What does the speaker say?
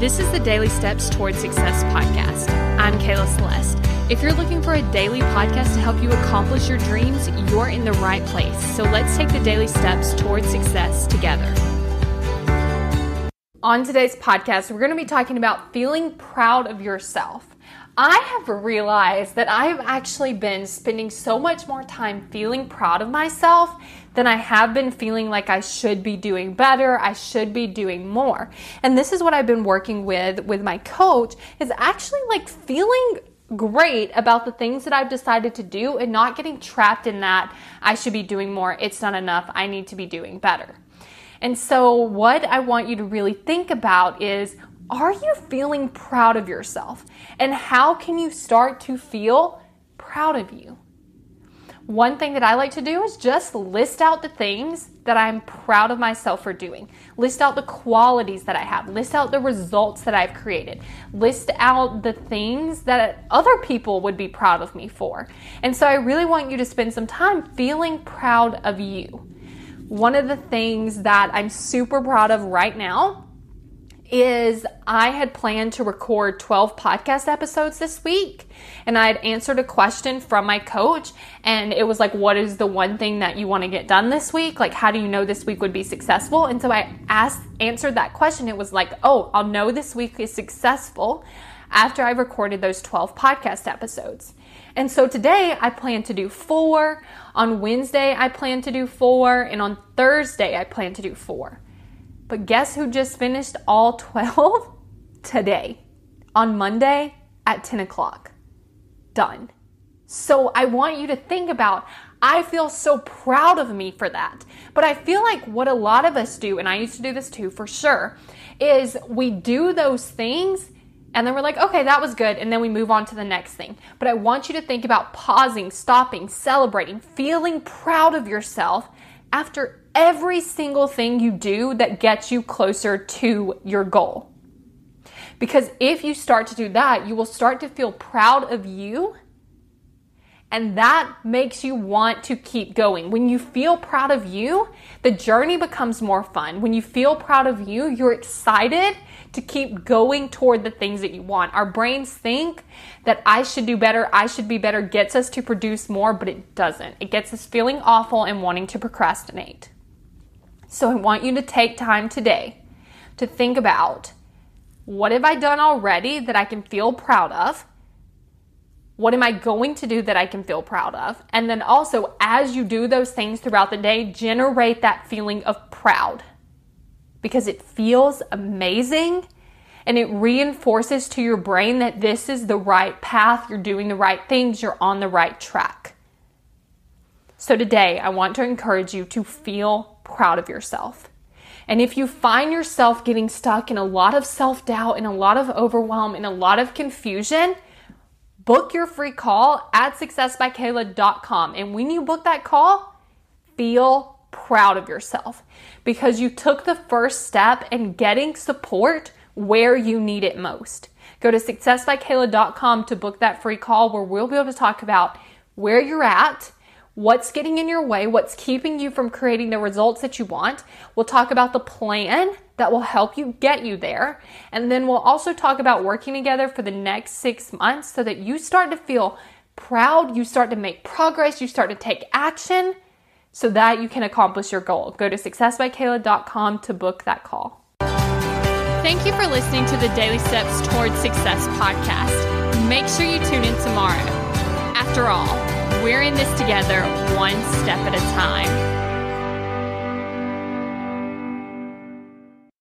This is the Daily Steps Towards Success podcast. I'm Kayla Celeste. If you're looking for a daily podcast to help you accomplish your dreams, you're in the right place. So let's take the daily steps towards success together. On today's podcast, we're going to be talking about feeling proud of yourself. I have realized that I have actually been spending so much more time feeling proud of myself than I have been feeling like I should be doing better, I should be doing more. And this is what I've been working with with my coach is actually like feeling great about the things that I've decided to do and not getting trapped in that I should be doing more, it's not enough, I need to be doing better. And so, what I want you to really think about is are you feeling proud of yourself? And how can you start to feel proud of you? One thing that I like to do is just list out the things that I'm proud of myself for doing. List out the qualities that I have. List out the results that I've created. List out the things that other people would be proud of me for. And so I really want you to spend some time feeling proud of you. One of the things that I'm super proud of right now is I had planned to record 12 podcast episodes this week and I had answered a question from my coach and it was like what is the one thing that you want to get done this week? Like how do you know this week would be successful? And so I asked answered that question. It was like, "Oh, I'll know this week is successful after I recorded those 12 podcast episodes." And so today I plan to do 4, on Wednesday I plan to do 4, and on Thursday I plan to do 4. But guess who just finished all 12? Today, on Monday at 10 o'clock. Done. So I want you to think about, I feel so proud of me for that. But I feel like what a lot of us do, and I used to do this too for sure, is we do those things and then we're like, okay, that was good. And then we move on to the next thing. But I want you to think about pausing, stopping, celebrating, feeling proud of yourself after every single thing you do that gets you closer to your goal. Because if you start to do that, you will start to feel proud of you. And that makes you want to keep going. When you feel proud of you, the journey becomes more fun. When you feel proud of you, you're excited to keep going toward the things that you want. Our brains think that I should do better, I should be better, gets us to produce more, but it doesn't. It gets us feeling awful and wanting to procrastinate. So I want you to take time today to think about what have I done already that I can feel proud of? What am I going to do that I can feel proud of? And then also, as you do those things throughout the day, generate that feeling of proud because it feels amazing and it reinforces to your brain that this is the right path, you're doing the right things, you're on the right track. So today, I want to encourage you to feel proud of yourself. And if you find yourself getting stuck in a lot of self doubt and a lot of overwhelm and a lot of confusion, book your free call at successbykayla.com. And when you book that call, feel proud of yourself because you took the first step in getting support where you need it most. Go to successbykayla.com to book that free call where we'll be able to talk about where you're at what's getting in your way, what's keeping you from creating the results that you want. We'll talk about the plan that will help you get you there. And then we'll also talk about working together for the next six months so that you start to feel proud, you start to make progress, you start to take action so that you can accomplish your goal. Go to successbykayla.com to book that call. Thank you for listening to the Daily Steps Towards Success podcast. Make sure you tune in tomorrow. After all, we're in this together, one step at a time.